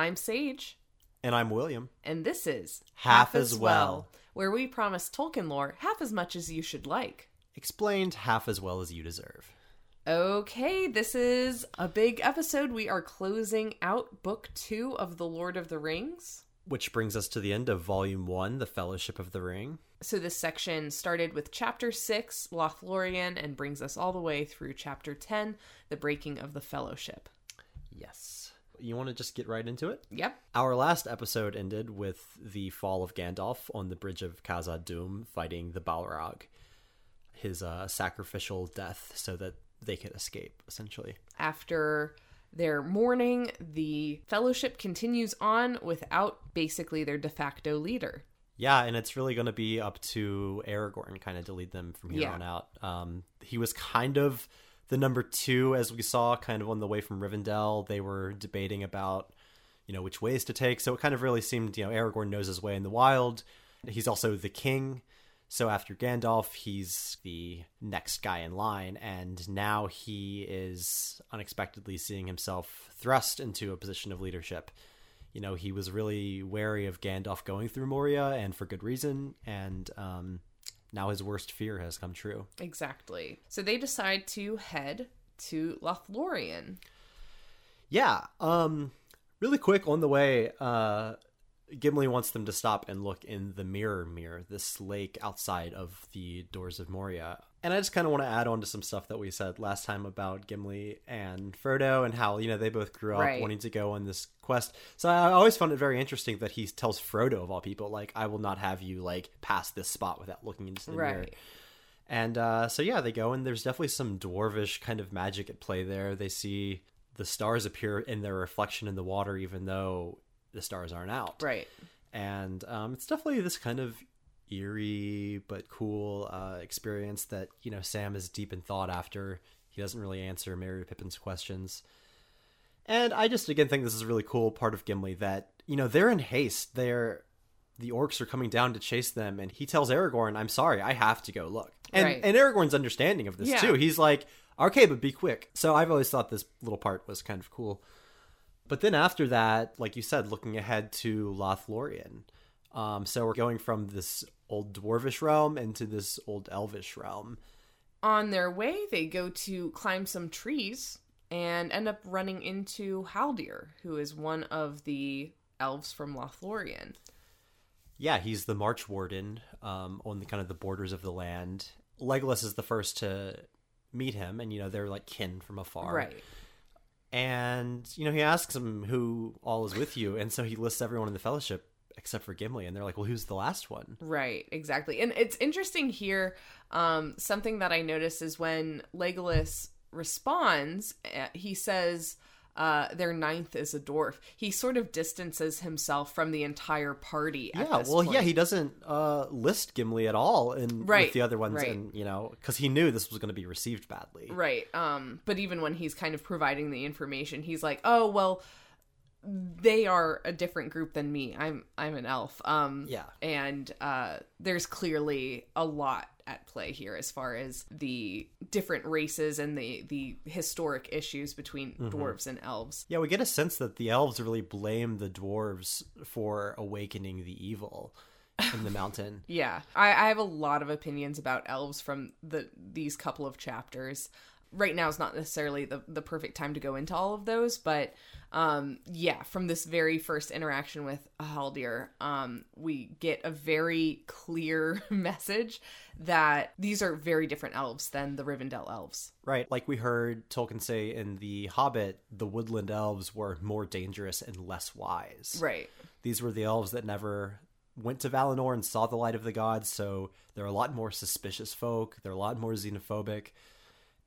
I'm Sage, And I'm William. and this is Half as Well. where we promise Tolkien lore half as much as you should like. Explained half as well as you deserve. Okay, this is a big episode. We are closing out book two of The Lord of the Rings. Which brings us to the end of Volume 1, The Fellowship of the Ring. So this section started with chapter 6, Lothlorien, and brings us all the way through chapter 10, The Breaking of the Fellowship. Yes. You want to just get right into it? Yep. Our last episode ended with the fall of Gandalf on the bridge of Khazad Dûm fighting the Balrog. His uh, sacrificial death so that they could escape, essentially. After their mourning, the fellowship continues on without basically their de facto leader. Yeah, and it's really going to be up to Aragorn kind of to lead them from here Yeah. on out. Um, he was kind of the number two, as we saw, kind of on the way from Rivendell. They were debating about, you know, which ways to take. So it kind of really seemed, you know, Aragorn knows his way in the wild. He's also the king. So after Gandalf, he's the next guy in line, and now he is unexpectedly seeing himself thrust into a position of leadership you know he was really wary of Gandalf going through Moria and for good reason and um now his worst fear has come true. Exactly. So they decide to head to Lothlorien. Yeah, um really quick on the way uh Gimli wants them to stop and look in the Mirrormere, this lake outside of the doors of Moria. And I just kind of want to add on to some stuff that we said last time about Gimli and Frodo and how, you know, they both grew up Right. wanting to go on this quest. So I always found it very interesting that he tells Frodo, of all people, like, I will not have you, like, pass this spot without looking into the mirror. And uh, so yeah, they go and there's definitely some dwarvish kind of magic at play there. They see the stars appear in their reflection in the water, even though the stars aren't out. Right. And um, it's definitely this kind of eerie but cool uh, experience that you know Sam is deep in thought after. He doesn't really answer Merry Pippin's questions. And I just again think this is a really cool part of Gimli that you know they're in haste. They're the orcs are coming down to chase them, and he tells Aragorn, "I'm sorry, I have to go look." And Right. and Aragorn's understanding of this Yeah. too. He's like, "Okay, but be quick." So I've always thought this little part was kind of cool. But then after that, like you said, looking ahead to Lothlorien. Um, so we're going from this old dwarvish realm into this old elvish realm. On their way, they go to climb some trees and end up running into Haldir, who is one of the elves from Lothlorien. Yeah, he's the March Warden um, on the kind of the borders of the land. Legolas is the first to meet him, and you know they're like kin from afar. Right. And you know he asks him who all is with you, and so he lists everyone in the Fellowship except for Gimli, and they're like, "Well, who's the last one?" Right, exactly. And it's interesting here. Um, something that I noticed is when Legolas responds, uh, he says uh, their ninth is a dwarf. He sort of distances himself from the entire party. Yeah, well, point. yeah, he doesn't uh, list Gimli at all, in Right, with the other ones, right. and you know, because he knew this was going to be received badly. Right. Um, but even when he's kind of providing the information, he's like, "Oh, well, they are a different group than me. I'm I'm an elf." Um, Yeah. And uh, there's clearly a lot at play here as far as the different races and the the historic issues between dwarves and elves. Yeah, we get a sense that the elves really blame the dwarves for awakening the evil in the mountain. Yeah, I, I have a lot of opinions about elves from the these couple of chapters. Right now is not necessarily the the perfect time to go into all of those, but um, yeah, from this very first interaction with Haldir, um, we get a very clear message that these are very different elves than the Rivendell elves. Right, like we heard Tolkien say in The Hobbit, the woodland elves were more dangerous and less wise. Right. These were the elves that never went to Valinor and saw the light of the gods, so they're a lot more suspicious folk, they're a lot more xenophobic,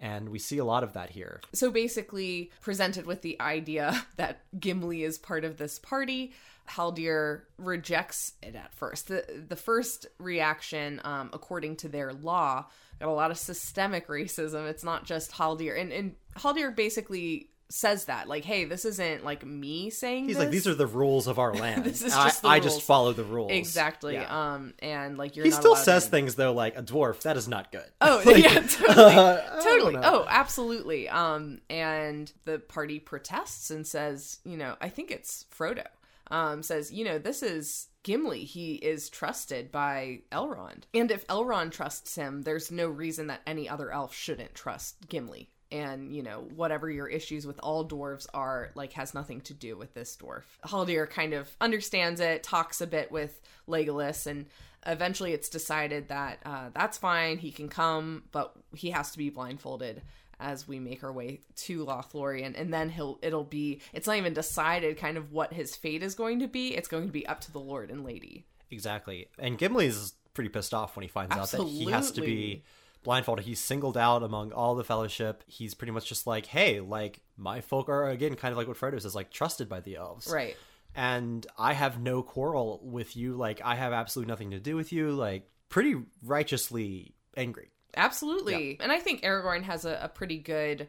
and we see a lot of that here. So basically, presented with the idea that Gimli is part of this party, Haldir rejects it at first. The the first reaction, um, according to their law, got a lot of systemic racism. It's not just Haldir, and and Haldir basically says that like hey this isn't like me saying He's this. like, these are the rules of our land. This is I, just the I just follow the rules. exactly Yeah. um and like you're he still says in. things though, like a dwarf. That is not good. oh Like, yeah totally uh, totally oh absolutely um and the party protests and says you know i think it's frodo um says you know this is gimli he is trusted by elrond and if elrond trusts him there's no reason that any other elf shouldn't trust gimli and you know whatever your issues with all dwarves are like has nothing to do with this dwarf. Haldir kind of understands it talks a bit with legolas and eventually it's decided that uh, that's fine he can come but he has to be blindfolded as we make our way to Lothlorien and then he'll it'll be it's not even decided kind of what his fate is going to be it's going to be up to the lord and lady. Exactly. And Gimli's is pretty pissed off when he finds out that he has to be blindfolded. He's singled out among all the fellowship. He's pretty much just like, hey, like my folk are again kind of like what Frodo says, like trusted by the elves. right And I have no quarrel with you. Like I have absolutely nothing to do with you. Like pretty righteously angry. Absolutely. And I think Aragorn has a, a pretty good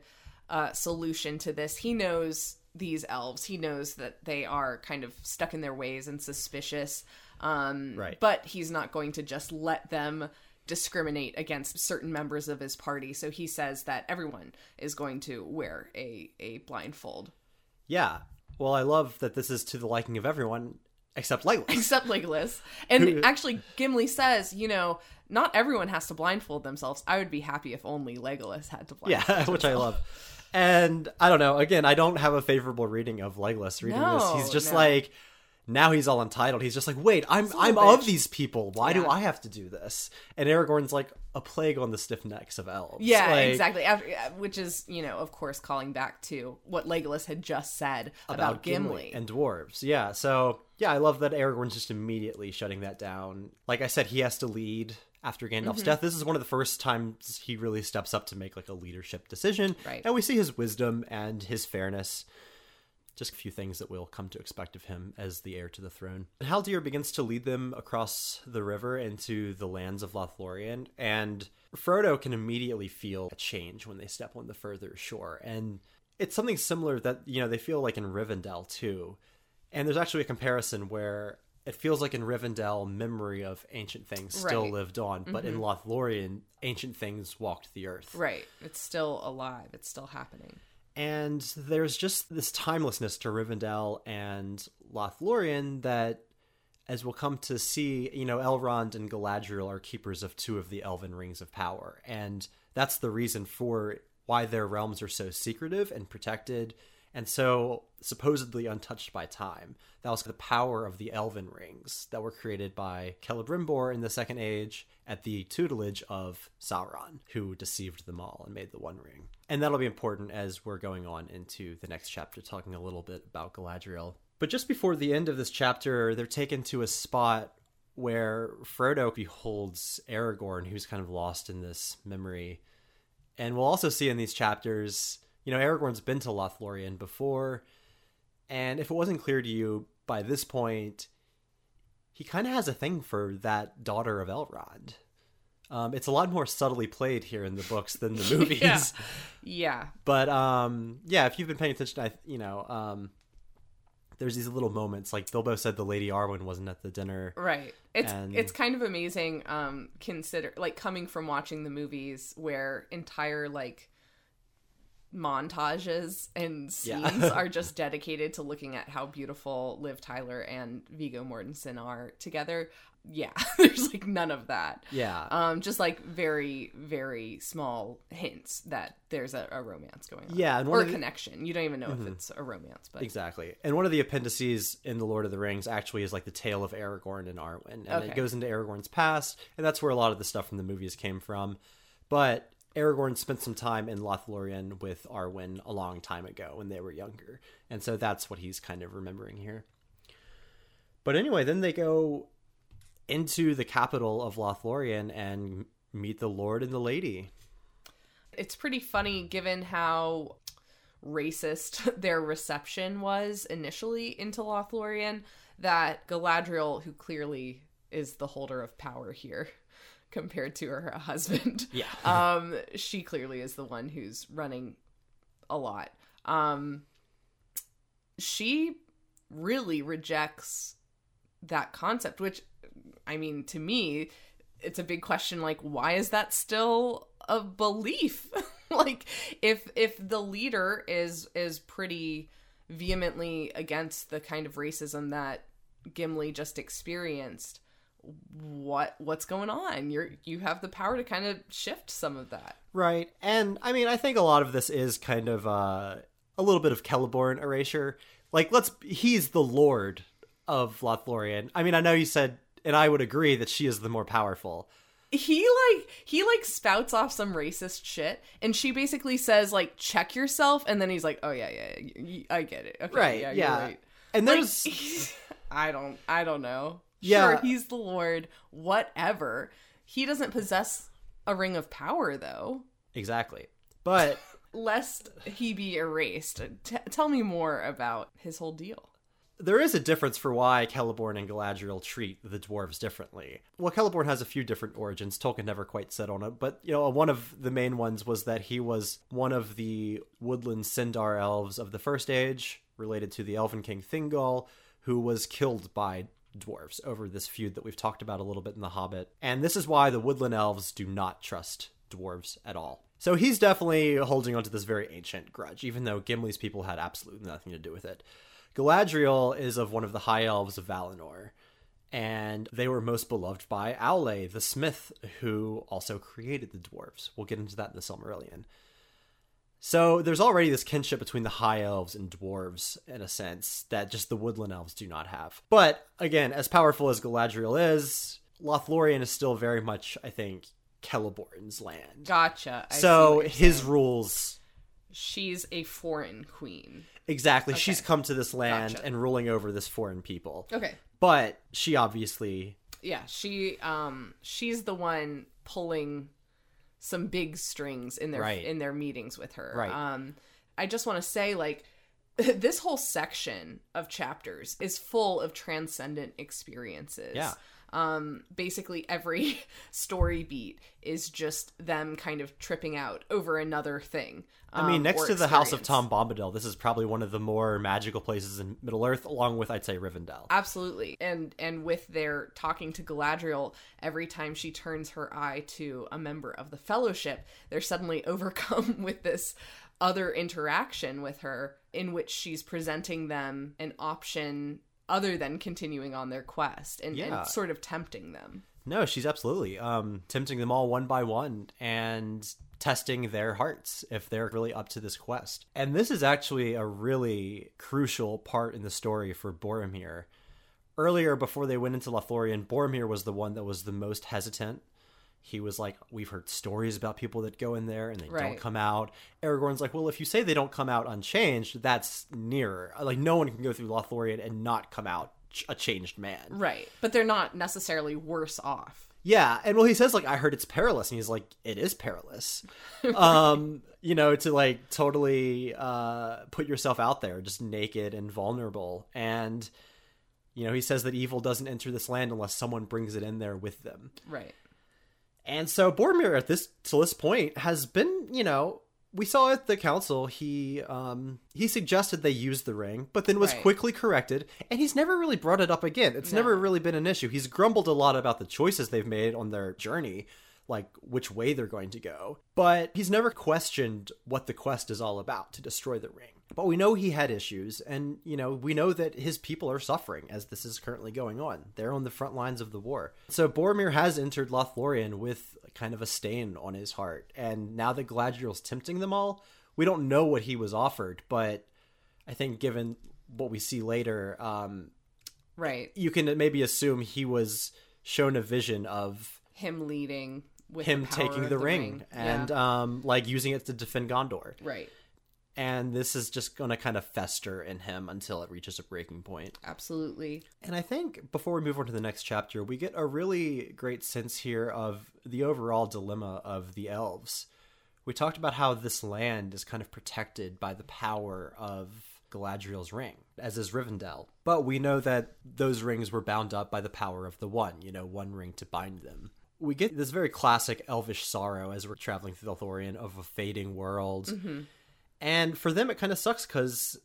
uh, solution to this. He knows these elves, he knows that they are kind of stuck in their ways and suspicious. Um, Right. But he's not going to just let them discriminate against certain members of his party. So he says that everyone is going to wear a, a blindfold. Yeah. Well, I love that this is to the liking of everyone except Legolas. except Legolas. And actually, Gimli says, you know, not everyone has to blindfold themselves. I would be happy if only Legolas had to blindfold. Yeah, which I love. And I don't know. Again, I don't have a favorable reading of Legolas reading this. He's just no. like now he's all entitled. He's just like, wait, I'm I'm little of these people. Why do I have to do this? And Aragorn's like a plague on the stiff necks of elves. Yeah, Like, exactly. After, which is, you know, of course, calling back to what Legolas had just said about, Gimli. and dwarves. Yeah, so yeah, I love that Aragorn's just immediately shutting that down. Like I said, he has to lead after Gandalf's Mm-hmm. death. This is one of the first times he really steps up to make like a leadership decision. Right. And we see his wisdom and his fairness. Just a few things that we'll come to expect of him as the heir to the throne. And Haldir begins to lead them across the river into the lands of Lothlorien, and Frodo can immediately feel a change when they step on the further shore. And it's something similar that, you know, they feel like in Rivendell too. And there's actually a comparison where it feels like in Rivendell, memory of ancient things still Right. lived on, but in mm-hmm. Lothlorien, ancient things walked the earth. Right. It's still alive. It's still happening. And there's just this timelessness to Rivendell and Lothlorien that, as we'll come to see, you know, Elrond and Galadriel are keepers of two of the Elven Rings of Power. And that's the reason for why their realms are so secretive and protected and so supposedly untouched by time. That was the power of the Elven Rings that were created by Celebrimbor in the Second Age at the tutelage of Sauron, who deceived them all and made the One Ring. And that'll be important as we're going on into the next chapter, talking a little bit about Galadriel. But just before the end of this chapter, they're taken to a spot where Frodo beholds Aragorn, who's kind of lost in this memory. And we'll also see in these chapters, you know, Aragorn's been to Lothlorien before, and if it wasn't clear to you by this point, he kind of has a thing for that daughter of Elrond. Um, it's a lot more subtly played here in the books than the movies. Yeah. Yeah. But um, yeah, if you've been paying attention, I you know, um, there's these little moments. Like Bilbo said, the Lady Arwen wasn't at the dinner. Right. It's And- it's kind of amazing um consider like coming from watching the movies where entire like montages and Yeah. scenes are just dedicated to looking at how beautiful Liv Tyler and Viggo Mortensen are together. Yeah, there's like none of that. Yeah. Um just like very very small hints that there's a, a romance going on. Yeah, or a the- Mm-hmm. connection. You don't even know if it's a romance, but Exactly. And one of the appendices in The Lord of the Rings actually is like the tale of Aragorn and Arwen. And Okay. it goes into Aragorn's past, and that's where a lot of the stuff from the movies came from. But Aragorn spent some time in Lothlorien with Arwen a long time ago when they were younger. And so that's what he's kind of remembering here. But anyway, then they go into the capital of Lothlorien and meet the Lord and the Lady. it's pretty funny given how racist their reception was initially into Lothlorien that Galadriel, who clearly is the holder of power here compared to her husband, Yeah. um, she clearly is the one who's running a lot. um she really rejects that concept which i mean to me it's a big question like why is that still a belief like if if the leader is is pretty vehemently against the kind of racism that Gimli just experienced what what's going on you're you have the power to kind of shift some of that Right. And I mean, I think a lot of this is kind of uh, a little bit of Celeborn erasure. Like, let's, he's the lord of Lothlorien. I mean, I know you said, and I would agree that she is the more powerful. he like he like spouts off some racist shit and she basically says like check yourself and then he's like oh yeah yeah, yeah i get it okay Right. yeah, Yeah. right And Like, there's, i don't i don't know Yeah. sure he's the lord whatever he doesn't possess a ring of power though exactly. But lest he be erased T- tell me more about his whole deal there is a difference for why Celeborn and Galadriel treat the dwarves differently. Well, Celeborn has a few different origins. Tolkien never quite said on it, but you know, one of the main ones was that he was one of the woodland Sindar elves of the First Age, related to the Elven King Thingol, who was killed by dwarves over this feud that we've talked about a little bit in The Hobbit. And this is why the woodland elves do not trust dwarves at all. So he's definitely holding onto this very ancient grudge, even though Gimli's people had absolutely nothing to do with it. Galadriel is of one of the high elves of Valinor, and they were most beloved by Aule, the smith, who also created the dwarves. We'll get into that in the Silmarillion. So there's already this kinship between the high elves and dwarves, in a sense, that just the woodland elves do not have. But again, as powerful as Galadriel is, Lothlorien is still very much, I think, Celeborn's land. gotcha I so his saying. rules she's a foreign queen exactly she's come to this land Gotcha. and ruling over this foreign people okay but she obviously yeah she um she's the one pulling some big strings in their Right. in their meetings with her Right. um i just want to say like this whole section of chapters is full of transcendent experiences Yeah. Um basically every story beat is just them kind of tripping out over another thing I mean, um, next to the House of. Tom Bombadil, this is probably one of the more magical places in Middle Earth, along with, I'd say, Rivendell. Absolutely. And and with their talking to Galadriel, every time she turns her eye to a member of the fellowship, they're suddenly overcome with this other interaction with her in which she's presenting them an option other than continuing on their quest and, Yeah. and sort of tempting them. No, she's absolutely um, tempting them all one by one and testing their hearts if they're really up to this quest. And this is actually a really crucial part in the story for Boromir. Earlier, before they went into Lothlorien, Boromir was the one that was the most hesitant. He was like, We've heard stories about people that go in there and they don't come out. Aragorn's like, Well, if you say they don't come out unchanged, that's nearer. Like, no one can go through Lothlorien and not come out a changed man. Right. But they're not necessarily worse off. Yeah, and well, he says like I heard it's perilous, and he's like it is perilous. um, you know, to like totally uh, put yourself out there, just naked and vulnerable, and you know, he says that evil doesn't enter this land unless someone brings it in there with them. Right. And so Boromir at this to this point has been, you know, we saw at the council he um he suggested they use the ring, but then was Right. quickly corrected, and he's never really brought it up again. It's No. never really been an issue. He's grumbled a lot about the choices they've made on their journey, like which way they're going to go. But he's never questioned what the quest is all about to destroy the ring. But we know he had issues, and you know, we know that his people are suffering as this is currently going on. They're on the front lines of the war. So Boromir has entered Lothlorien with kind of a stain on his heart, and now that Galadriel's tempting them all, we don't know what he was offered, but I think given what we see later, um, Right. you can maybe assume he was shown a vision of Him leading with him the taking of the, ring, and Yeah. um, like using it to defend Gondor. right. And this is just going to kind of fester in him until it reaches a breaking point. Absolutely. And I think before we move on to the next chapter, we get a really great sense here of the overall dilemma of the elves. We talked about how this land is kind of protected by the power of Galadriel's ring, as is Rivendell. But we know that those rings were bound up by the power of the One, you know, one ring to bind them. We get this very classic elvish sorrow as we're traveling through the Lothlorien of a fading world. Mm-hmm. And for them, it kind of sucks because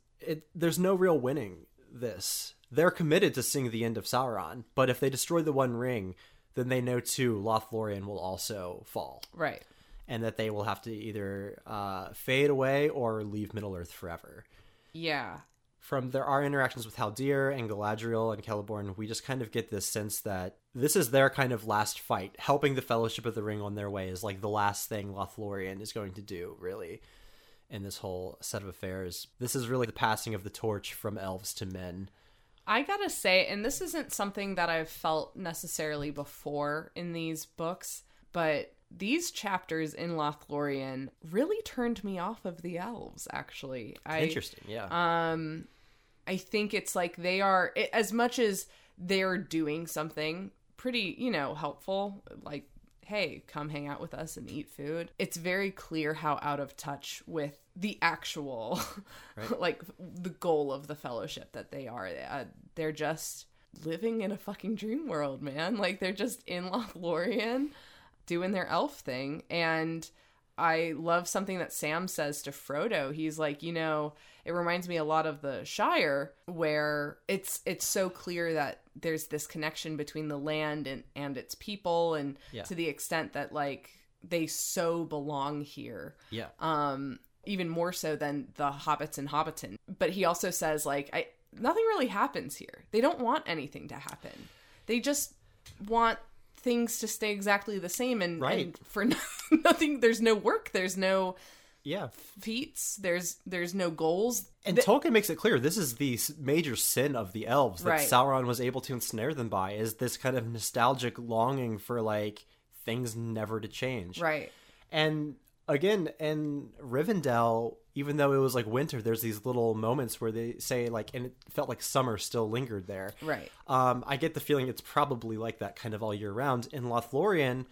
there's no real winning this. They're committed to seeing the end of Sauron, but if they destroy the One Ring, then they know too Lothlorien will also fall. Right. And that they will have to either uh, fade away or leave Middle Earth forever. Yeah. From there our interactions with Haldir and Galadriel and Celeborn, we just kind of get this sense that this is their kind of last fight. Helping the Fellowship of the Ring on their way is like the last thing Lothlorien is going to do, really, in this whole set of affairs. This is really the passing of the torch from elves to men. I gotta say, and this isn't something that I've felt necessarily before in these books, but these chapters in Lothlorien really turned me off of the elves. Actually, I, interesting, yeah. Um, I think it's like they are as much as they're doing something pretty, you know, helpful, like hey, come hang out with us and eat food. It's very clear how out of touch with the actual, right. like, the goal of the fellowship that they are. Uh, they're just living in a fucking dream world, man. Like, they're just in Lothlorien doing their elf thing. And I love something that Sam says to Frodo. He's like, you know, it reminds me a lot of the Shire where it's it's so clear that there's this connection between the land and and its people and yeah. to the extent that like they so belong here. Yeah. Um even more so than the hobbits in Hobbiton. But he also says like I nothing really happens here. They don't want anything to happen. They just want things to stay exactly the same and, right. and for nothing there's no work, there's no yeah. feats. There's there's no goals. And Th- tolkien makes it clear this is the major sin of the elves that right. sauron was able to ensnare them by is this kind of nostalgic longing for like things never to change. Right. And again in rivendell even though it was like winter there's these little moments where they say like and it felt like summer still lingered there. Right. Um i get the feeling it's probably like that kind of all year round. In lothlorien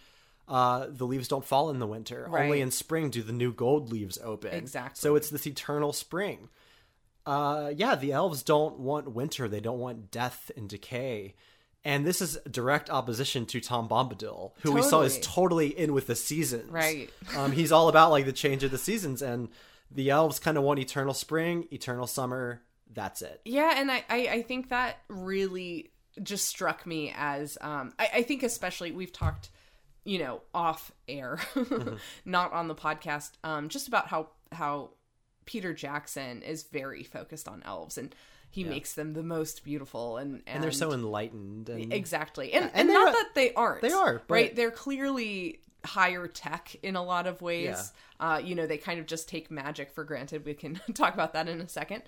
uh, the leaves don't fall in the winter. Right. Only in spring do the new gold leaves open. Exactly. So it's this eternal spring. Uh, yeah, the elves don't want winter. They don't want death and decay. And this is direct opposition to Tom Bombadil, who totally. we saw is totally in with the seasons. Right. um, he's all about like the change of the seasons, and the elves kind of want eternal spring, eternal summer. That's it. Yeah, and I, I, I think that really just struck me as um, I, I think especially we've talked you know, off air, mm-hmm. not on the podcast, um, just about how how Peter Jackson is very focused on elves and he yeah. makes them the most beautiful and, and, and they're so enlightened and exactly and, and, and not that they aren't they are but... right they're clearly higher tech in a lot of ways yeah. uh, you know they kind of just take magic for granted we can talk about that in a second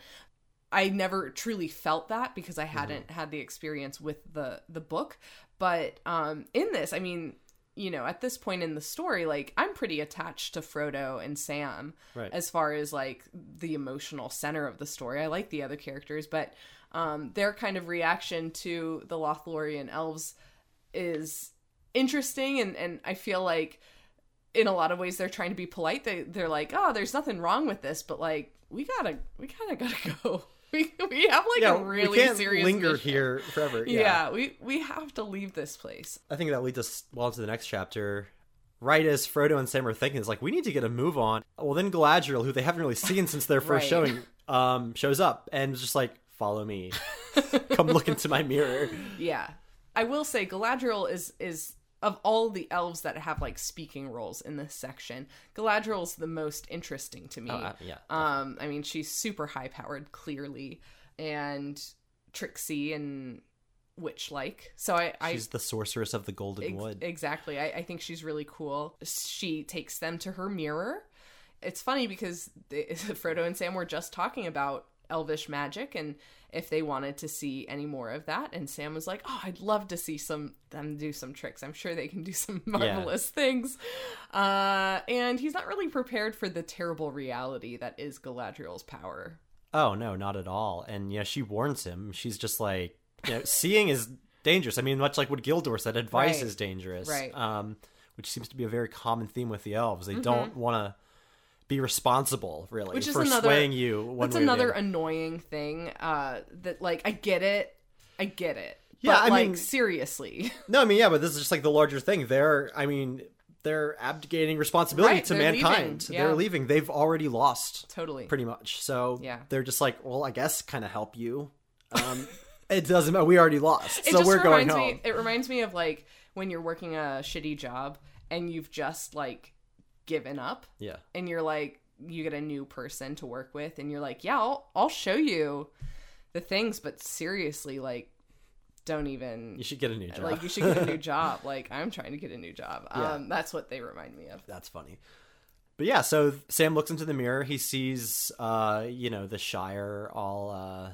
i never truly felt that because i hadn't mm-hmm. had the experience with the the book but um in this i mean you know, at this point in the story, like I'm pretty attached to Frodo and Sam right. as far as like the emotional center of the story. I like the other characters, but um, their kind of reaction to the Lothlorien elves is interesting, and and I feel like in a lot of ways they're trying to be polite. They they're like, oh, there's nothing wrong with this, but like we gotta we kind of gotta go. we, we have like yeah, a really we can't serious linger mission. here forever. Yeah. yeah, we we have to leave this place. I think that leads us well into the next chapter. Right as Frodo and Sam are thinking, it's like we need to get a move on. Well, then Galadriel, who they haven't really seen since their first right. showing, um, shows up and is just like, "Follow me, come look into my mirror." Yeah, I will say Galadriel is is of all the elves that have like speaking roles in this section, Galadriel's the most interesting to me. Oh, uh, yeah. Um, I mean, she's super high powered, clearly, and tricksy and witch like. So I, I she's the sorceress of the Golden ex- Wood. Exactly. I, I think she's really cool. She takes them to her mirror. It's funny because they, Frodo and Sam were just talking about elvish magic and if they wanted to see any more of that. And Sam was like, "Oh, I'd love to see some them do some tricks. I'm sure they can do some marvelous yeah. things." Uh, and he's not really prepared for the terrible reality that is Galadriel's power. Oh no, not at all. And yeah, she warns him. She's just like, you know, seeing is dangerous. I mean, much like what Gildor said, advice right. is dangerous. Right. Um, which seems to be a very common theme with the elves. They mm-hmm. don't want to be responsible really Which is for another, swaying you one that's another annoying thing uh that like i get it i get it yeah but, i like mean seriously no i mean yeah but this is just like the larger thing they're i mean they're abdicating responsibility Right, to they're mankind. leaving, yeah. They're leaving. They've already lost Totally. pretty much. So Yeah. they're just like, well, I guess kind of help you. Um, it doesn't matter. We already lost, it so we're going home. me it reminds me of like when you're working a shitty job and you've just like given up Yeah, and you're like you get a new person to work with and you're like yeah I'll, I'll show you the things but seriously like don't even you should get a new job. like you should get a new job like i'm trying to get a new job Yeah. um that's what they remind me of That's funny. But yeah, so Sam looks into the mirror. He sees, uh, you know, the Shire all uh,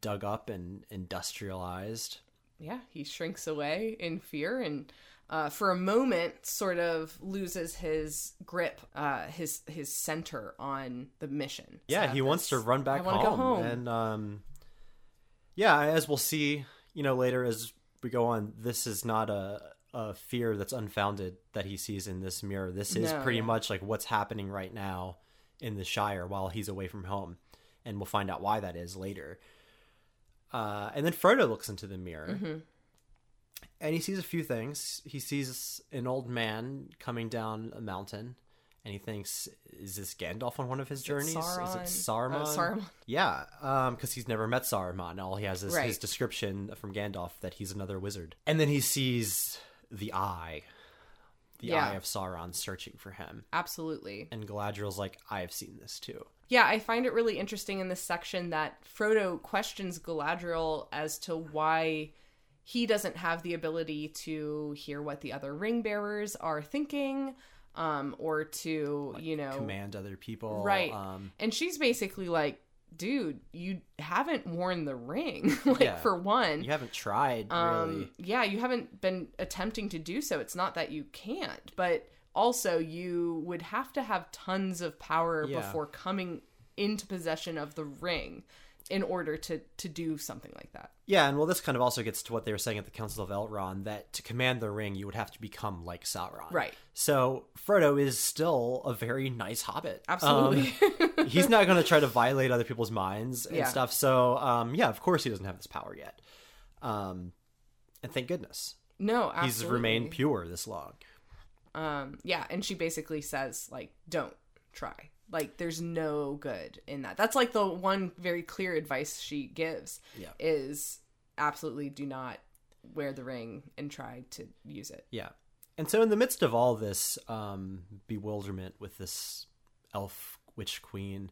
dug up and industrialized. yeah he shrinks away in fear and uh, for a moment sort of loses his grip uh, his his center on the mission Yeah, he wants to run back home. go home. And um, yeah, as we'll see, you know, later as we go on, this is not a a fear that's unfounded that he sees in this mirror. This is No, pretty yeah. much like what's happening right now in the Shire while he's away from home, and we'll find out why that is later. Uh, and then Frodo looks into the mirror. Mm-hmm. And he sees a few things. He sees an old man coming down a mountain, and he thinks, "Is this Gandalf on one of his journeys? Is it Saruman?" Uh, Saruman. Yeah, because he's never met Saruman. All he has is his description from Gandalf that he's another wizard. And then he sees the eye, the Yeah. eye of Sauron searching for him. absolutely And Galadriel's like, I have seen this too. Yeah, I find it really interesting in this section that Frodo questions Galadriel as to why he doesn't have the ability to hear what the other ring bearers are thinking, um, or to, you know, Command other people. right. Um, and she's basically like, dude, you haven't worn the ring, like Yeah. for one. you haven't tried, Um, really. yeah, you haven't been attempting to do so. It's not that you can't, but also you would have to have tons of power Yeah. before coming into possession of the ring in order to to do something like that. Yeah, and well, this kind of also gets to what they were saying at the Council of Elrond that to command the ring, you would have to become like Sauron. Right. So Frodo is still a very nice hobbit. Absolutely. Um, he's not going to try to violate other people's minds and Yeah. stuff. So, um, yeah, of course he doesn't have this power yet. Um, and thank goodness no, absolutely. he's remained pure this long. Um, yeah, and she basically says like, "Don't try." Like, there's no good in that. That's like the one very clear advice she gives. Yeah. Is absolutely do not wear the ring and try to use it. Yeah. And so, in the midst of all this um, bewilderment with this elf witch queen,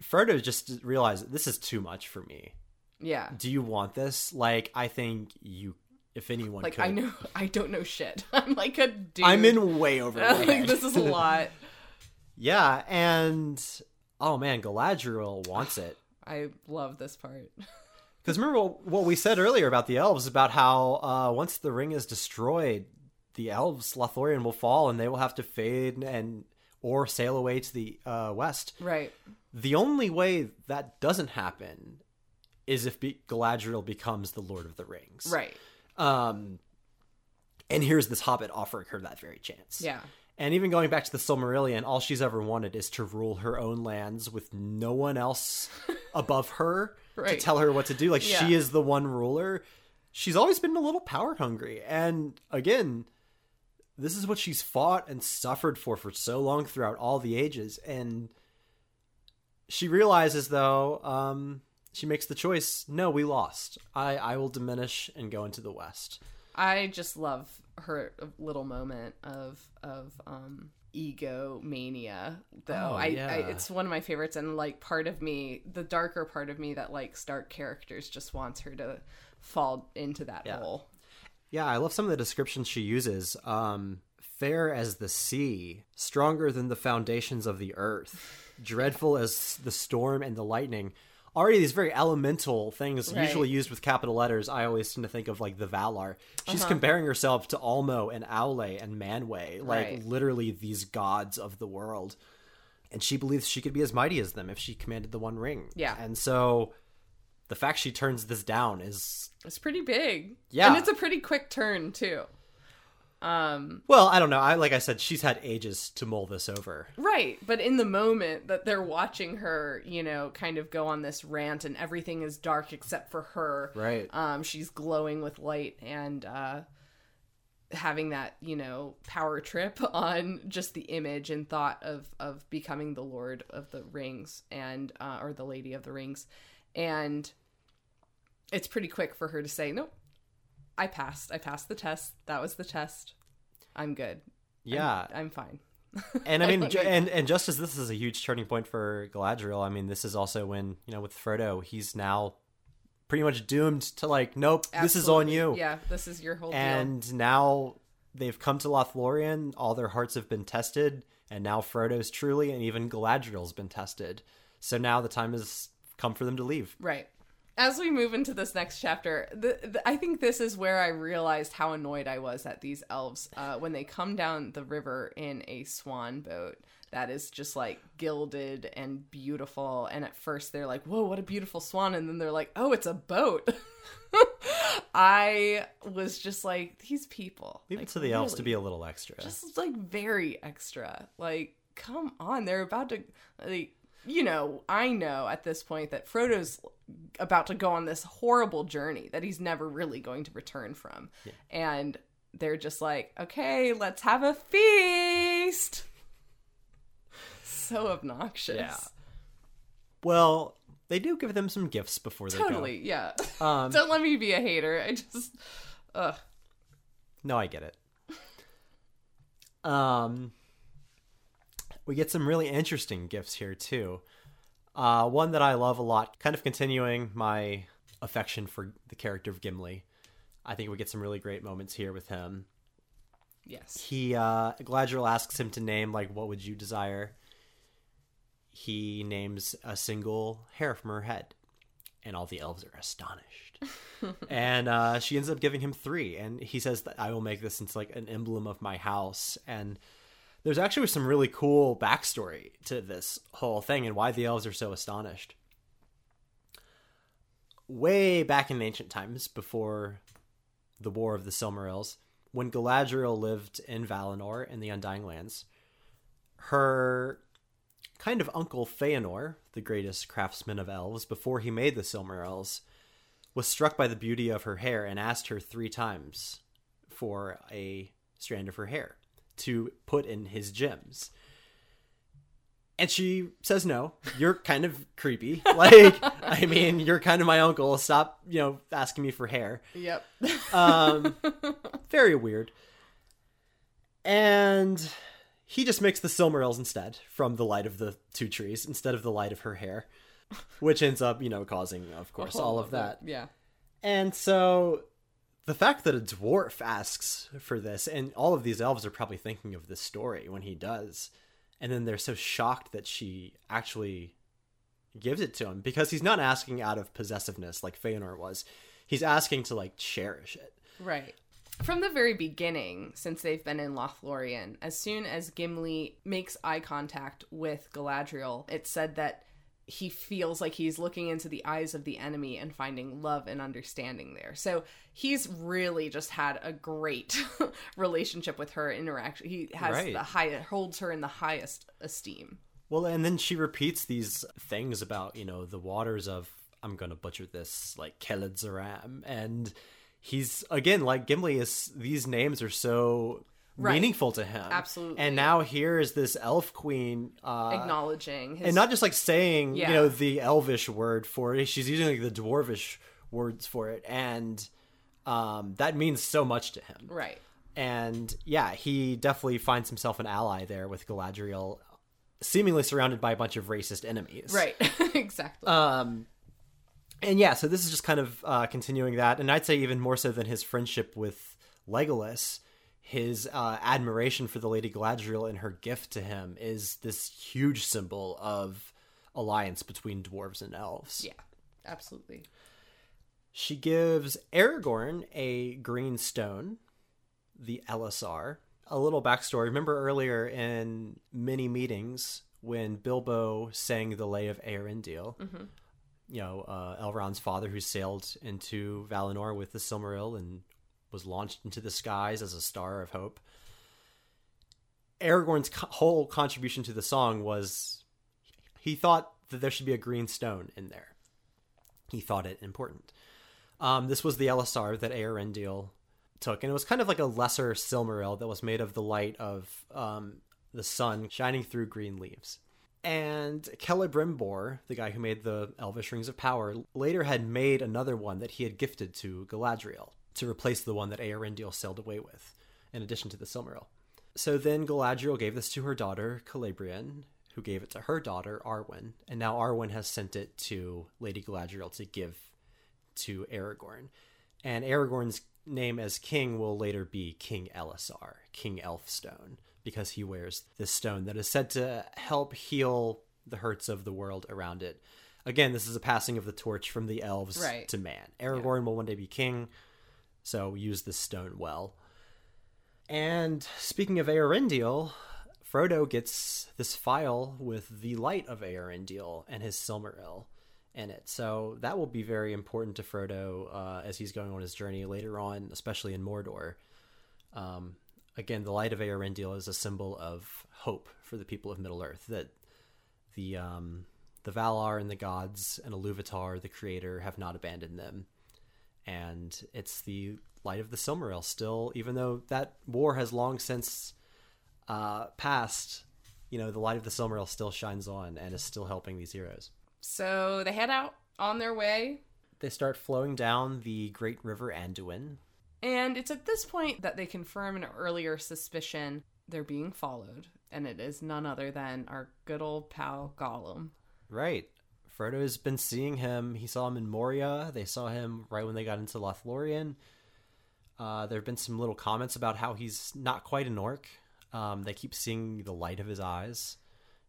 Frodo just realized this is too much for me. Yeah. Do you want this? Like, I think you, if anyone Like could. I know I don't know shit. I'm like a dude. I'm in way over like this is a lot. Yeah, and oh man, Galadriel wants it. I love this part. Because remember what, we said earlier about the elves, about how uh, once the ring is destroyed, the elves, Lothlorien, will fall and they will have to fade and or sail away to the uh, west. Right. The only way that doesn't happen is if be- Galadriel becomes the Lord of the Rings. Right. Um, and here's this hobbit offering her that very chance. Yeah. And even going back to the Silmarillion, all she's ever wanted is to rule her own lands with no one else above her to tell her what to do. Like Yeah. she is the one ruler. She's always been a little power hungry. And again, this is what she's fought and suffered for for so long throughout all the ages. And she realizes though, um, she makes the choice, no, we lost. I, I will diminish and go into the west. I just love her little moment of of um ego mania though Oh, I, yeah. I it's one of my favorites and like part of me the darker part of me that likes dark characters just wants her to fall into that Yeah. hole Yeah, I love some of the descriptions she uses. Um, fair as the sea, stronger than the foundations of the earth, dreadful as the storm and the lightning. Already these very elemental things, Right. usually used with capital letters. I always tend to think of like the Valar. She's Uh-huh. comparing herself to Ulmo and Aule and Manwë, like Right. literally these gods of the world. And she believes she could be as mighty as them if she commanded the One Ring. Yeah. And so the fact she turns this down is it's pretty big Yeah. and it's a pretty quick turn too um Well, I don't know. I like I said, she's had ages to mull this over. Right, but in the moment that they're watching her, you know, kind of go on this rant and everything is dark except for her. Right. Um she's glowing with light and uh having that you know power trip on just the image and thought of of becoming the lord of the rings and uh, or the lady of the rings and it's pretty quick for her to say nope i passed i passed the test that was the test i'm good Yeah, i'm, I'm fine and I mean, don't ju- need- and and just as this is a huge turning point for Galadriel, I mean, this is also when you know with Frodo, he's now pretty much doomed to like, nope, this is on you. yeah this is your whole deal And now they've come to Lothlorien, all their hearts have been tested, and now Frodo's truly, and even Galadriel's been tested. So now the time has come for them to leave. Right. As we move into this next chapter, the, the, I think this is where I realized how annoyed I was at these elves uh, when they come down the river in a swan boat that is just like gilded and beautiful. And at first they're like, whoa, what a beautiful swan. And then they're like, oh, it's a boat. I was just like, these people. Leave like, it to the elves to be a little extra. just like very extra. Like, come on, they're about to like you know, I know at this point that Frodo's about to go on this horrible journey that he's never really going to return from. And they're just like, "Okay, let's have a feast." So obnoxious. Yeah. Well, they do give them some gifts before they Totally, yeah. Um, Don't let me be a hater. I just ugh. No, I get it. Um, we get some really interesting gifts here too. Uh, one that I love a lot, kind of continuing my affection for the character of Gimli. I think we get some really great moments here with him. Yes. He uh, Galadriel asks him to name like what would you desire. He names a single hair from her head, and all the elves are astonished. and uh, she ends up giving him three, and he says that I will make this into like an emblem of my house. And there's actually some really cool backstory to this whole thing and why the elves are so astonished. Way back in ancient times, before the War of the Silmarils, when Galadriel lived in Valinor in the Undying Lands, her kind of uncle Feanor, the greatest craftsman of elves, before he made the Silmarils, was struck by the beauty of her hair and asked her three times for a strand of her hair to put in his gems. And she says no. You're kind of creepy. Like, I mean, you're kind of my uncle. Stop, you know, asking me for hair. Yep. Um, very weird. And he just makes the Silmarils instead from the light of the two trees instead of the light of her hair, which ends up, you know, causing, of course, all of that. Yeah. And so the fact that a dwarf asks for this, and all of these elves are probably thinking of this story when he does, and then they're so shocked that she actually gives it to him because he's not asking out of possessiveness like Feanor was. He's asking to like cherish it. Right. From the very beginning, since they've been in Lothlorien, as soon as Gimli makes eye contact with Galadriel, it's said that he feels like he's looking into the eyes of the enemy and finding love and understanding there. So he's really just had a great relationship with her interaction. He has Right. the high holds her in the highest esteem. Well, and then she repeats these things about, you know, the waters of I'm gonna butcher this, like Keled Zaram. And he's again like Gimli is these names are so Right. meaningful to him. Absolutely. And now here is this elf queen uh Acknowledging his and not just like saying, Yeah. you know, the elvish word for it. She's using like the dwarvish words for it. And um that means so much to him. right. And yeah, he definitely finds himself an ally there with Galadriel, seemingly surrounded by a bunch of racist enemies. Right. exactly. Um, and yeah, so this is just kind of uh, continuing that, and I'd say even more so than his friendship with Legolas, his uh, admiration for the Lady Galadriel and her gift to him is this huge symbol of alliance between dwarves and elves. yeah. Absolutely. She gives Aragorn a green stone, the Elessar. A little backstory. Remember earlier in many meetings when Bilbo sang the Lay of Eärendil, you know, uh, Elrond's father who sailed into Valinor with the Silmaril and was launched into the skies as a star of hope. Aragorn's co- whole contribution to the song was he thought that there should be a green stone in there. He thought it important. Um, this was the Elessar that Eärendil took, and it was kind of like a lesser Silmaril that was made of the light of um, the sun shining through green leaves. And Celebrimbor, the guy who made the Elvish Rings of Power, later had made another one that he had gifted to Galadriel to replace the one that Eärendil sailed away with, in addition to the Silmaril. So then Galadriel gave this to her daughter, Celebrian, who gave it to her daughter, Arwen, and now Arwen has sent it to Lady Galadriel to give to Aragorn. And Aragorn's name as king will later be King Elessar, King Elfstone, because he wears this stone that is said to help heal the hurts of the world around it. Again, this is a passing of the torch from the elves Right. to man. Aragorn will one day be king, so use this stone well. And speaking of Eärendil, Frodo gets this phial with the light of Eärendil and his Silmaril in it. So that will be very important to Frodo uh, as he's going on his journey later on, especially in Mordor. Um, again, the light of Eärendil is a symbol of hope for the people of Middle Earth. That the um, the Valar and the gods and Iluvatar, the Creator, have not abandoned them, and it's the light of the Silmaril still, even though that war has long since uh, passed. You know, the light of the Silmaril still shines on and is still helping these heroes. So they head out on their way, They start flowing down the great river Anduin. and it's at this point that they confirm an earlier suspicion they're being followed, and it is none other than our good old pal Gollum. Right. Frodo's been seeing him. He saw him in Moria. They saw him right when they got into Lothlorien. Uh, there have been some little comments about how he's not quite an orc. Um, they keep seeing the light of his eyes.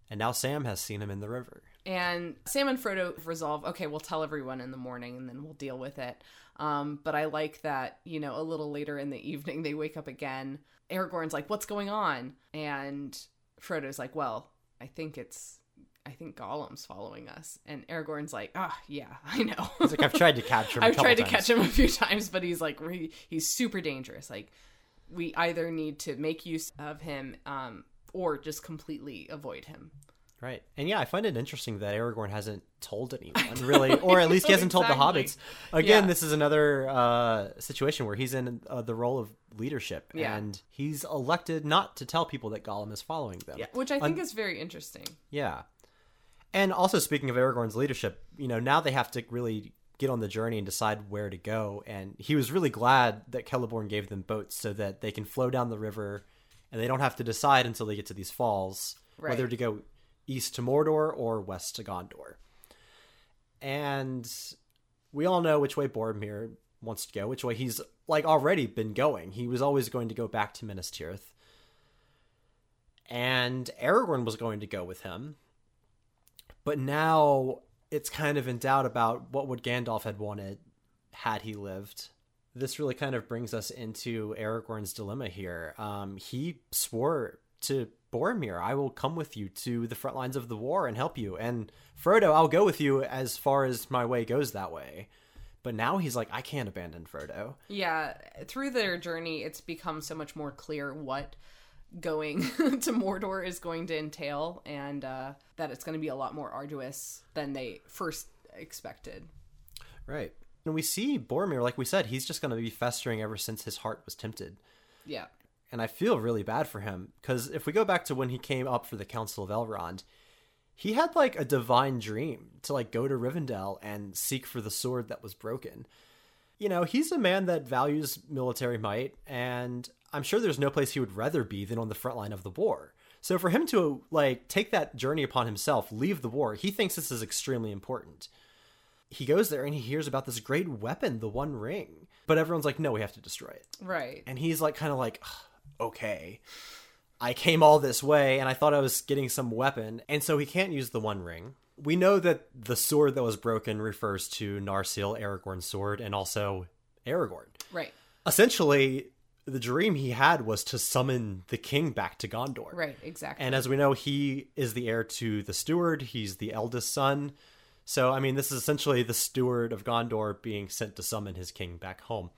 And now Sam has seen him in the river. And Sam and Frodo resolve, okay, we'll tell everyone in the morning and then we'll deal with it. Um, but I like that, you know, a little later in the evening, they wake up again. Aragorn's like, what's going on? And Frodo's like, well, I think it's, I think Gollum's following us. And Aragorn's like, ah, yeah, I know. He's like, I've tried to capture him. a I've tried to catch him a few times, but he's like, re- he's super dangerous. Like, we either need to make use of him um, or just completely avoid him. Right. And yeah, I find it interesting that Aragorn hasn't told anyone, really, or at least he hasn't told the hobbits. Again, Yeah. this is another uh, situation where he's in uh, the role of leadership, Yeah. and he's elected not to tell people that Gollum is following them. Yeah, which I think is very interesting. Yeah. And also, speaking of Aragorn's leadership, you know, now they have to really get on the journey and decide where to go. And he was really glad that Celeborn gave them boats so that they can flow down the river and they don't have to decide until they get to these falls whether to go east to Mordor or west to Gondor. And we all know which way Boromir wants to go, which way he's like already been going. He was always going to go back to Minas Tirith. And Aragorn was going to go with him. But now it's kind of in doubt about what would Gandalf had wanted had he lived. This really kind of brings us into Aragorn's dilemma here. Um, he swore to Boromir, I will come with you to the front lines of the war and help you. And Frodo, I'll go with you as far as my way goes that way. But now he's like, I can't abandon Frodo. Yeah, through their journey, it's become so much more clear what going to Mordor is going to entail, and uh, that it's going to be a lot more arduous than they first expected. Right. And we see Boromir, like we said, he's just going to be festering ever since his heart was tempted. Yeah, and I feel really bad for him because if we go back to when he came up for the Council of Elrond, he had like a divine dream to like go to Rivendell and seek for the sword that was broken. You know, he's a man that values military might, and I'm sure there's no place he would rather be than on the front line of the war. So for him to like take that journey upon himself, leave the war, he thinks this is extremely important. He goes there and he hears about this great weapon, the One Ring. But everyone's like, no, we have to destroy it right. and he's like kind of like okay i came all this way and i thought i was getting some weapon and so he can't use the one ring we know that the sword that was broken refers to narsil aragorn's sword and also aragorn Right. essentially the dream he had was to summon the king back to gondor Right. Exactly. and as we know, he is the heir to the steward. He's the eldest son. So, I mean, this is essentially the steward of Gondor being sent to summon his king back home.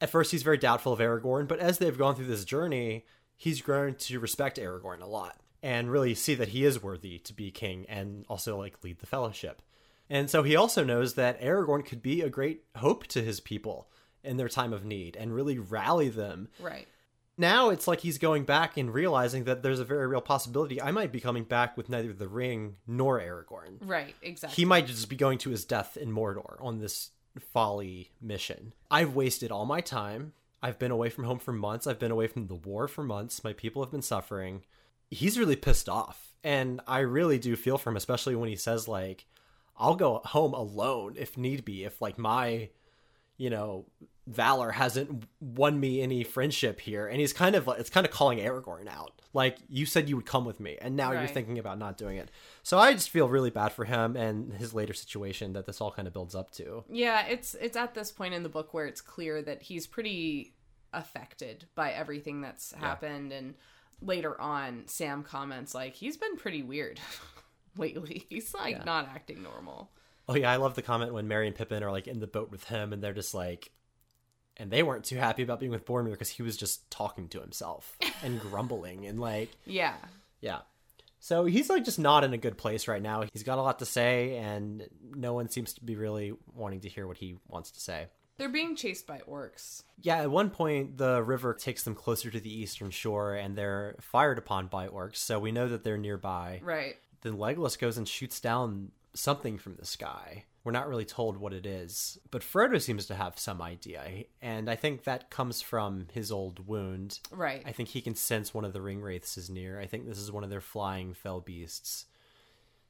At first, he's very doubtful of Aragorn, but as they've gone through this journey, he's grown to respect Aragorn a lot and really see that he is worthy to be king and also, like, lead the fellowship. And so he also knows that Aragorn could be a great hope to his people in their time of need and really rally them. Right. Now it's like he's going back and realizing that there's a very real possibility I might be coming back with neither the ring nor Aragorn. Right, exactly. He might just be going to his death in Mordor on this folly mission. I've wasted all my time. I've been away from home for months. I've been away from the war for months. My people have been suffering. He's really pissed off. And I really do feel for him, especially when he says, like, I'll go home alone if need be, if, like, my, you know, valor hasn't won me any friendship here. And he's kind of, like it's kind of calling Aragorn out. Like, you said you would come with me, and now you're thinking about not doing it. So I just feel really bad for him and his later situation that this all kind of builds up to. Yeah, it's it's at this point in the book where it's clear that he's pretty affected by everything that's happened and later on Sam comments like he's been pretty weird lately. He's like Yeah. not acting normal. Oh yeah, I love the comment when Merry and Pippin are like in the boat with him, and they're just like, and they weren't too happy about being with Boromir because he was just talking to himself and grumbling and like, Yeah. yeah. So he's like just not in a good place right now. He's got a lot to say, and no one seems to be really wanting to hear what he wants to say. They're being chased by orcs. Yeah, at one point the river takes them closer to the eastern shore, and they're fired upon by orcs. So we know that they're nearby. Right. then Legolas goes and shoots down something from the sky. We're not really told what it is, but Frodo seems to have some idea, and I think that comes from his old wound. Right. I think he can sense one of the ring wraiths is near. I think this is one of their flying fell beasts.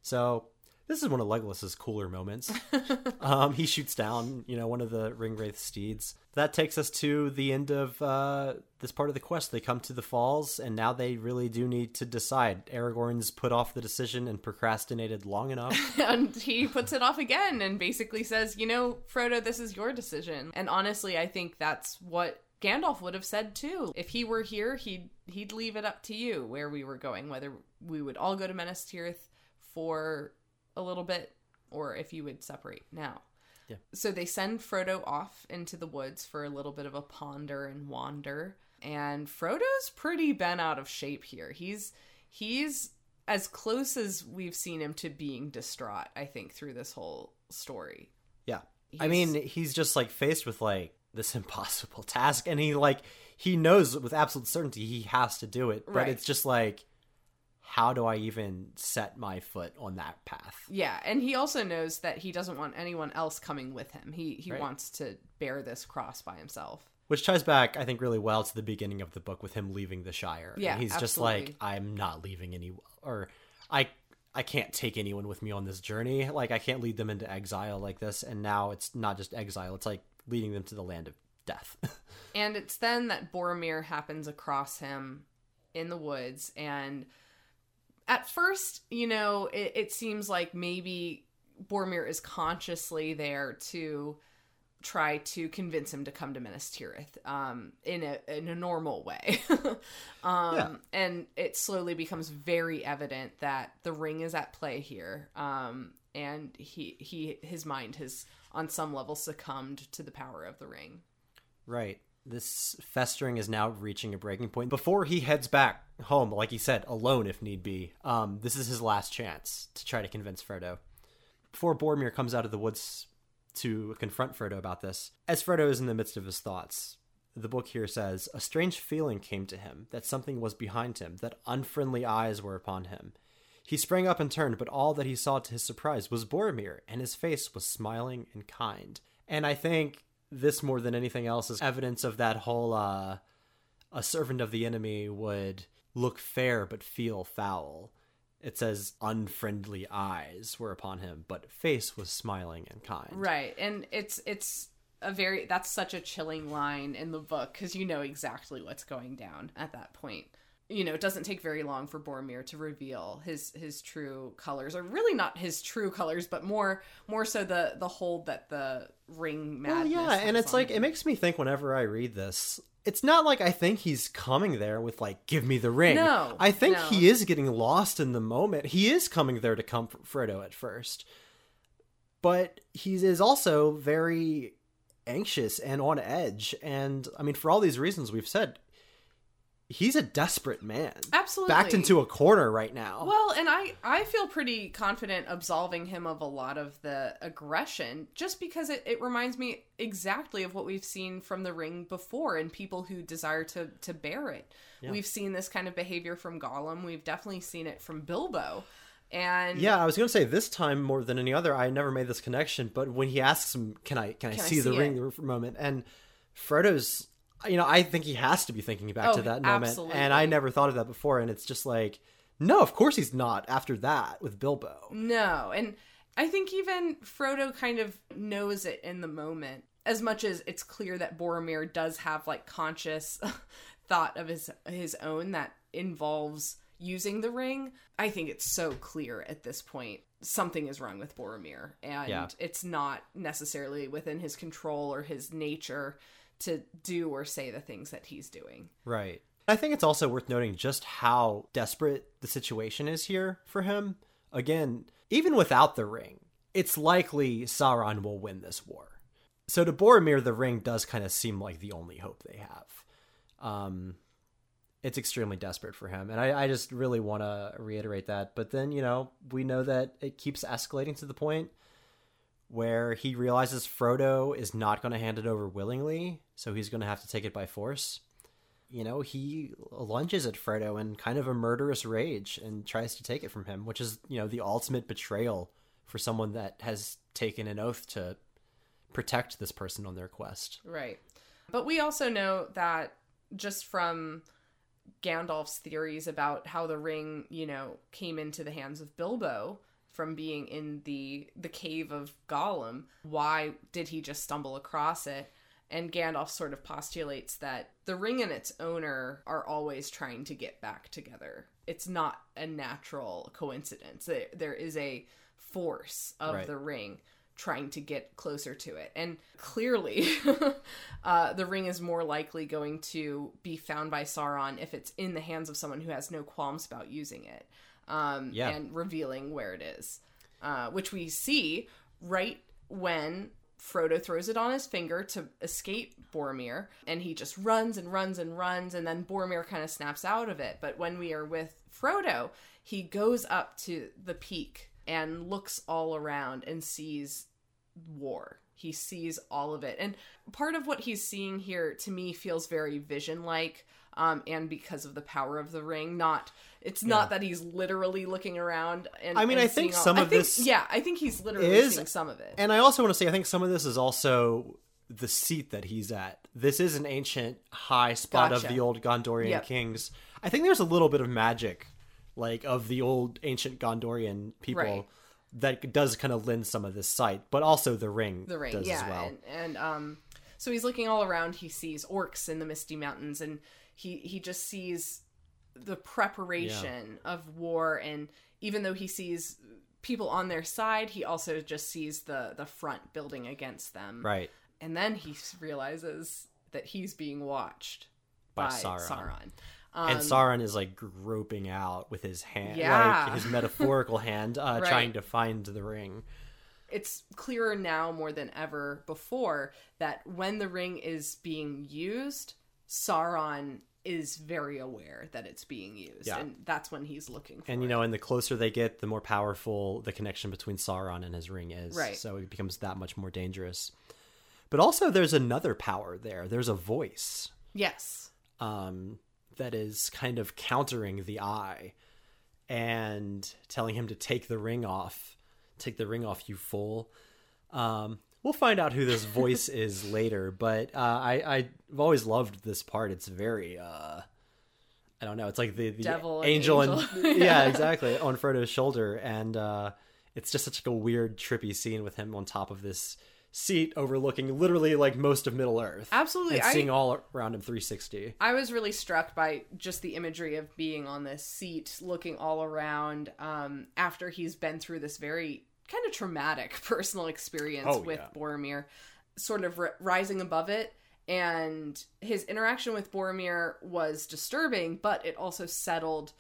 So this is one of Legolas's cooler moments. um, he shoots down, you know, one of the ring wraith steeds. That takes us to the end of uh, this part of the quest. They come to the falls, and now they really do need to decide. Aragorn's put off the decision and procrastinated long enough. and he puts it off again and basically says, "You know, Frodo, this is your decision." And honestly, I think that's what Gandalf would have said too. If he were here, he'd he'd leave it up to you where we were going, whether we would all go to Minas Tirith for a little bit or if you would separate now. Yeah. So they send Frodo off into the woods for a little bit of a ponder and wander. And Frodo's pretty bent out of shape here. He's he's as close as we've seen him to being distraught, I think, through this whole story. Yeah. I mean, he's just like faced with like this impossible task and he like he knows with absolute certainty he has to do it, but Right. it's just like how do I even set my foot on that path? Yeah, and he also knows that he doesn't want anyone else coming with him. He he Right. wants to bear this cross by himself. Which ties back, I think, really well to the beginning of the book with him leaving the Shire. And Yeah, he's just like, I'm not leaving any, or I, I can't take anyone with me on this journey. Like, I can't lead them into exile like this. And now it's not just exile; it's like leading them to the land of death. And it's then that Boromir happens across him in the woods. And at first, you know, it, it seems like maybe Boromir is consciously there to try to convince him to come to Minas Tirith um, in a in a normal way. um, Yeah. And it slowly becomes very evident that the ring is at play here. Um, and he he his mind has on some level succumbed to the power of the ring. Right. This festering is now reaching a breaking point. Before he heads back home, like he said, alone if need be, um, this is his last chance to try to convince Frodo. Before Boromir comes out of the woods to confront Frodo about this, as Frodo is in the midst of his thoughts, the book here says, A strange feeling came to him, that something was behind him, that unfriendly eyes were upon him. He sprang up and turned, but all that he saw to his surprise was Boromir, and his face was smiling and kind. And I think this more than anything else is evidence of that whole uh a servant of the enemy would look fair but feel foul. It says unfriendly eyes were upon him, but face was smiling and kind. Right. And it's it's a very that's such a chilling line in the book cuz you know exactly what's going down at that point. You know, it doesn't take very long for Boromir to reveal his his true colors or really not his true colors, but more more so the the hold that the ring Well, yeah, and it's like him. it makes me think whenever I read this. It's not like I think he's coming there with like give me the ring. No, I think no. he is getting lost in the moment. He is coming there to comfort Frodo at first. But he is also very anxious and on edge and I mean for all these reasons we've said he's a desperate man. Absolutely. Backed into a corner right now. Well, and I I feel pretty confident absolving him of a lot of the aggression just because it, it reminds me exactly of what we've seen from the ring before and people who desire to to bear it. We've seen this kind of behavior from Gollum. We've definitely seen it from Bilbo. And yeah, I was gonna say this time more than any other, I never made this connection. But when he asks him, "Can I can I Can I see the see ring?" for a moment, and Frodo's, you know, I think he has to be thinking back Oh, to that moment, absolutely. and I never thought of that before. And it's just like, no, of course he's not. After that, with Bilbo, No, and I think even Frodo kind of knows it in the moment. As much as it's clear that Boromir does have like conscious thought of his his own that involves using the ring, I think it's so clear at this point something is wrong with Boromir and Yeah. it's not necessarily within his control or his nature to do or say the things that he's doing. right? I think it's also worth noting just how desperate the situation is here for him. Again, even without the ring, it's likely Sauron will win this war. So to Boromir, the ring does kind of seem like the only hope they have. Um, it's extremely desperate for him, and I, I just really want to reiterate that. But then, you know, we know that it keeps escalating to the point where he realizes Frodo is not going to hand it over willingly, so he's going to have to take it by force. You know, he lunges at Frodo in kind of a murderous rage and tries to take it from him, which is, you know, the ultimate betrayal for someone that has taken an oath to protect this person on their quest. Right. But we also know that just from Gandalf's theories about how the ring, you know, came into the hands of Bilbo from being in the the cave of Gollum, why did he just stumble across it? And Gandalf sort of postulates that the ring and its owner are always trying to get back together. It's not a natural coincidence. There- is a force of Right. the ring trying to get closer to it. And clearly, uh, the ring is more likely going to be found by Sauron if it's in the hands of someone who has no qualms about using it um, Yeah. and revealing where it is. Uh, which we see right when Frodo throws it on his finger to escape Boromir, and he just runs and runs and runs, and then Boromir kind of snaps out of it. But when we are with Frodo, he goes up to the peak and looks all around and sees war. He sees all of it. And part of what he's seeing here to me feels very vision like. Um, and because of the power of the ring, not it's not that he's literally looking around. And I mean, and I think all- some I of think- this yeah, I think he's literally is- seeing some of it. And I also want to say, I think some of this is also the seat that he's at. This is an ancient high spot Gotcha. of the old Gondorian Yep. kings. kings. I think there's a little bit of magic, like of the old ancient Gondorian people, Right. that does kind of lend some of this sight, but also the ring, the ring does yeah as well. and, and um so he's looking all around he sees orcs in the misty mountains and he he just sees the preparation of war and even though he sees people on their side he also just sees the the front building against them Right. and then he realizes that he's being watched By by, Sauron. Sauron. and Sauron is like groping out with his hand, Yeah. like his metaphorical hand, uh, Right. trying to find the ring. it's clearer now more than ever before that when the ring is being used, Sauron is very aware that it's being used, Yeah. and that's when he's looking for it. And you it. know, and the closer they get, the more powerful the connection between Sauron and his ring is. Right. So it becomes that much more dangerous. But also, there's another power there. There's a voice yes, um, that is kind of countering the eye and telling him to take the ring off. Take the ring off, you fool. Um, we'll find out who this voice is later, but uh, I, I've always loved this part. It's very, uh, I don't know, it's like the, the Devil and angel, angel. and yeah, exactly, on Frodo's shoulder, and uh, it's just such a weird, trippy scene with him on top of this seat overlooking literally like most of Middle Earth. Absolutely. and I- seeing all around him 360. I was really struck by just the imagery of being on this seat, looking all around um, after he's been through this very kind of traumatic personal experience Oh, with yeah. Boromir, sort of ri rising above it. And his interaction with Boromir was disturbing, but it also settled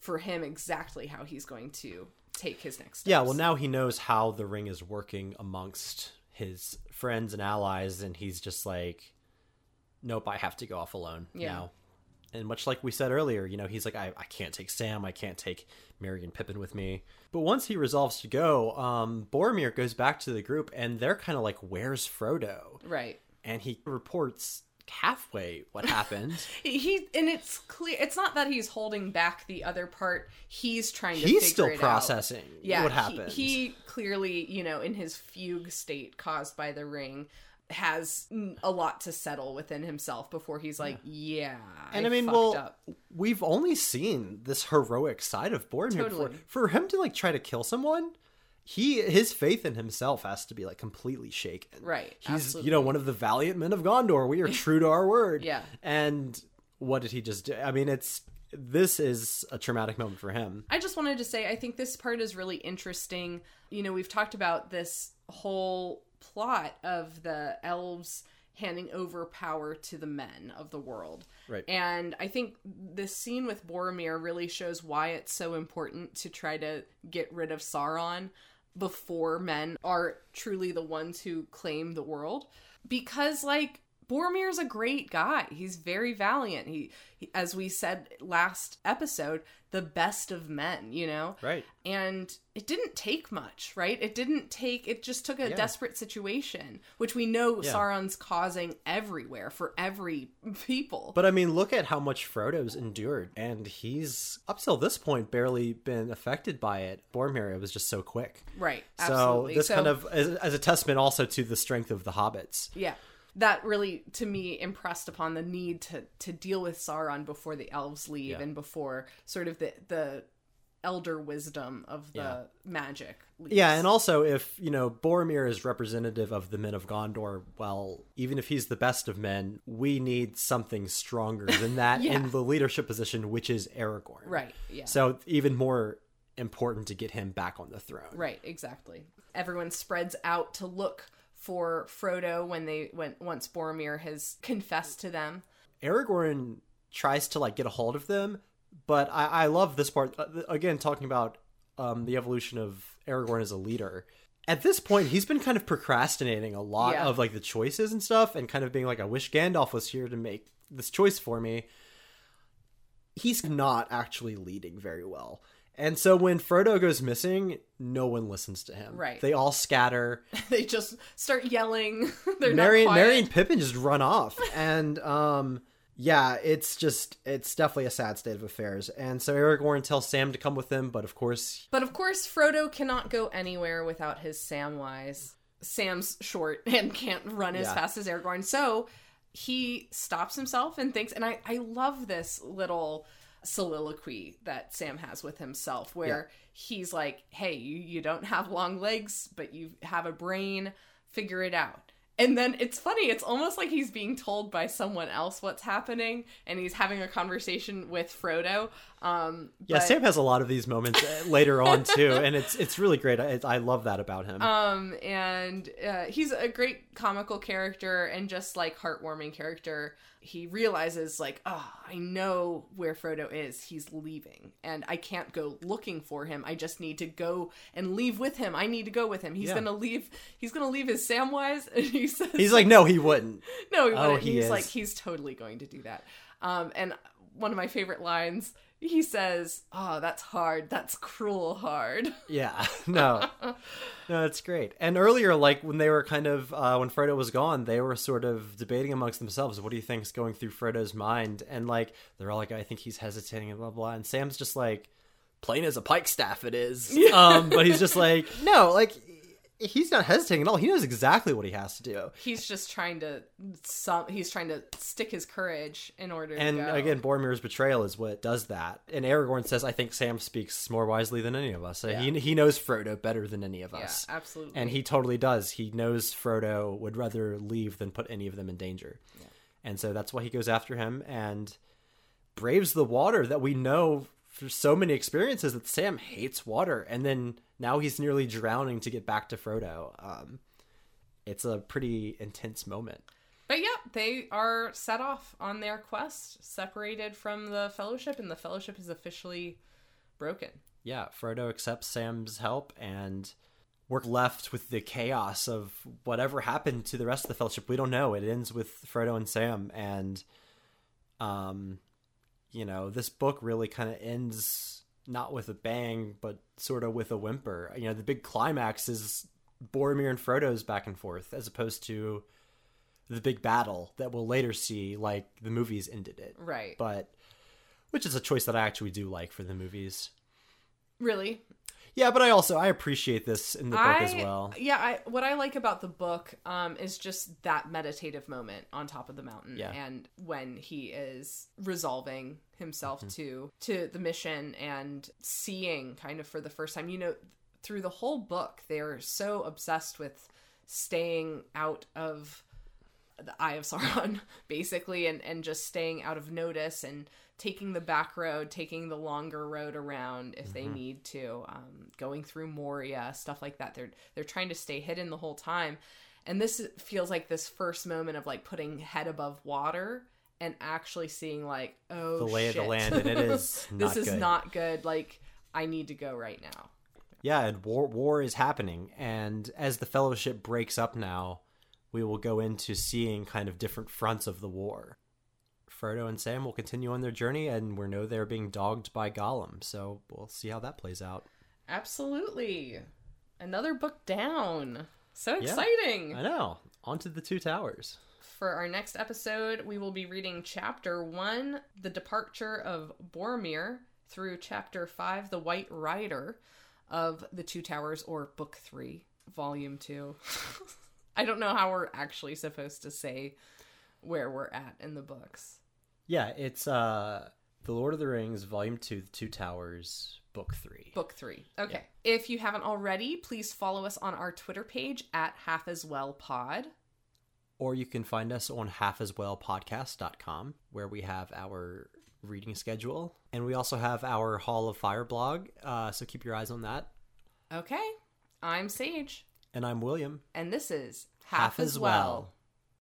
for him exactly how he's going to take his next steps. Yeah, well, now he knows how the ring is working amongst his friends and allies, and he's just like, nope, I have to go off alone Yeah. now. And much like we said earlier, you know, he's like, I, I can't take Sam, I can't take Merry and Pippin with me. But once he resolves to go, um, Boromir goes back to the group and they're kind of like, Where's Frodo? Right. And he reports halfway what happened. he and it's clear it's not that he's holding back the other part. He's trying to he's still processing yeah, what he- happened. He, clearly, you know, in his fugue state caused by the ring, has a lot to settle within himself before he's like, yeah, and I, I mean, well, up. we've only seen this heroic side of Boromir before. For him to like try to kill someone, he his faith in himself has to be like completely shaken. Right, He's absolutely. you know one of the valiant men of Gondor. We are true to our word. Yeah. And what did he just do? I mean, it's this is a traumatic moment for him. I just wanted to say I think this part is really interesting. You know, we've talked about this whole plot of the elves handing over power to the men of the world. Right. And I think this scene with Boromir really shows why it's so important to try to get rid of Sauron before men are truly the ones who claim the world. Because, like, Boromir's a great guy. He's very valiant. He, he, as we said last episode, the best of men, you know? Right. And it didn't take much, right? It didn't take, it just took a Yeah. desperate situation, which we know Yeah. Sauron's causing everywhere for every people. But I mean, look at how much Frodo's endured, and he's up till this point barely been affected by it. Boromir it was just so quick. right. So this So- kind of as, as a testament also to the strength of the hobbits. Yeah. That really, to me, impressed upon the need to to deal with Sauron before the elves leave Yeah. and before sort of the the elder wisdom of the Yeah. magic. Leaves. Yeah, and also if you know Boromir is representative of the men of Gondor, well, even if he's the best of men, we need something stronger than that Yeah. in the leadership position, which is Aragorn. right. Yeah. So even more important to get him back on the throne. Right, exactly. Everyone spreads out to look for Frodo when they when once Boromir has confessed to them. Aragorn tries to like get a hold of them, but I, I love this part uh, again talking about um, the evolution of Aragorn as a leader. At this point, he's been kind of procrastinating a lot Yeah. of like the choices and stuff, and kind of being like, "I wish Gandalf was here to make this choice for me." He's not actually leading very well, and so when Frodo goes missing, no one listens to him. Right. They all scatter. they just start yelling. They're Merry, not quiet. Merry and Pippin just run off, and um, yeah, it's just it's definitely a sad state of affairs. And so Aragorn tells Sam to come with him, but of course, But of course, Frodo cannot go anywhere without his Samwise. Sam's short and can't run as Yeah. fast as Aragorn, so he stops himself and thinks. And I, I love this little soliloquy that Sam has with himself, where he's like, "Hey, you, you don't have long legs, but you have a brain. Figure it out." And then it's funny, it's almost like he's being told by someone else what's happening, and he's having a conversation with Frodo. Um, yeah, but- Sam has a lot of these moments uh, later on too, and it's it's really great. I, I love that about him. Um, and uh, he's a great comical character and just like heartwarming character. He realizes like, oh, I know where Frodo is. He's leaving, and I can't go looking for him. I just need to go and leave with him. I need to go with him. He's Yeah. gonna leave. He's gonna leave his Samwise, and he says, He's like, no, he wouldn't. no, he Oh, wouldn't. he he's is. like, he's totally going to do that. Um, and one of my favorite lines, he says, "Oh, that's hard. That's cruel hard." Yeah, no, no, it's great. And earlier, like when they were kind of uh, when Frodo was gone, they were sort of debating amongst themselves, "What do you think's going through Frodo's mind?" And like they're all like, "I think he's hesitating," and blah blah. And Sam's just like, "Plain as a pike staff, it is." um, but he's just like, "No, like." He's not hesitating at all. He knows exactly what he has to do. he's just trying to some he's trying to stick his courage in order to And again, Boromir's betrayal is what does that. And Aragorn says, "I think Sam speaks more wisely than any of us. Yeah. He he knows Frodo better than any of yeah us." absolutely And he totally does. He knows Frodo would rather leave than put any of them in danger. And so that's why he goes after him and braves the water that we know through so many experiences that Sam hates water. And then now he's nearly drowning to get back to Frodo. Um, it's a pretty intense moment. but yeah they are set off on their quest separated from the fellowship and the fellowship is officially broken Yeah, Frodo accepts Sam's help and we're left with the chaos of whatever happened to the rest of the fellowship. We don't know. It ends with Frodo and Sam and um you know, this book really kind of ends not with a bang, but sort of with a whimper. You know, the big climax is Boromir and Frodo's back and forth, as opposed to the big battle that we'll later see, like the movies ended it. Right. But which is a choice that I actually do like for the movies. Really? Yeah, but I also I appreciate this in the book I, as well. Yeah, I, what I like about the book um, is just that meditative moment on top of the mountain, Yeah. and when he is resolving himself Mm-hmm. to to the mission and seeing kind of for the first time. You know, through the whole book, they're so obsessed with staying out of the Eye of Sauron, basically, and and just staying out of notice and taking the back road, taking the longer road around if they need to, um, going through Moria, stuff like that. They're they're trying to stay hidden the whole time, and this feels like this first moment of like putting head above water and actually seeing like, oh, The lay of the land, and it is this is good. not good. Like I need to go right now. Yeah, and war war is happening, and as the Fellowship breaks up now, we will go into seeing kind of different fronts of the war. Frodo and Sam will continue on their journey, and we know they're being dogged by Gollum, so we'll see how that plays out. Absolutely, another book down. So Yeah. exciting! I know. On to the Two Towers. For our next episode, we will be reading chapter one, The Departure of Boromir, through chapter five, The White Rider of The Two Towers, or book three, volume two. I don't know how we're actually supposed to say where we're at in the books. Yeah, it's uh The Lord of the Rings, Volume 2, The Two Towers, Book 3. Book three. Okay. If you haven't already, please follow us on our Twitter page at Half As Well Pod. Or you can find us on halfaswellpodcast.com, where we have our reading schedule. And we also have our Hall of Fire blog, uh, so keep your eyes on that. Okay. I'm Sage, And I'm William. and this is Half as well.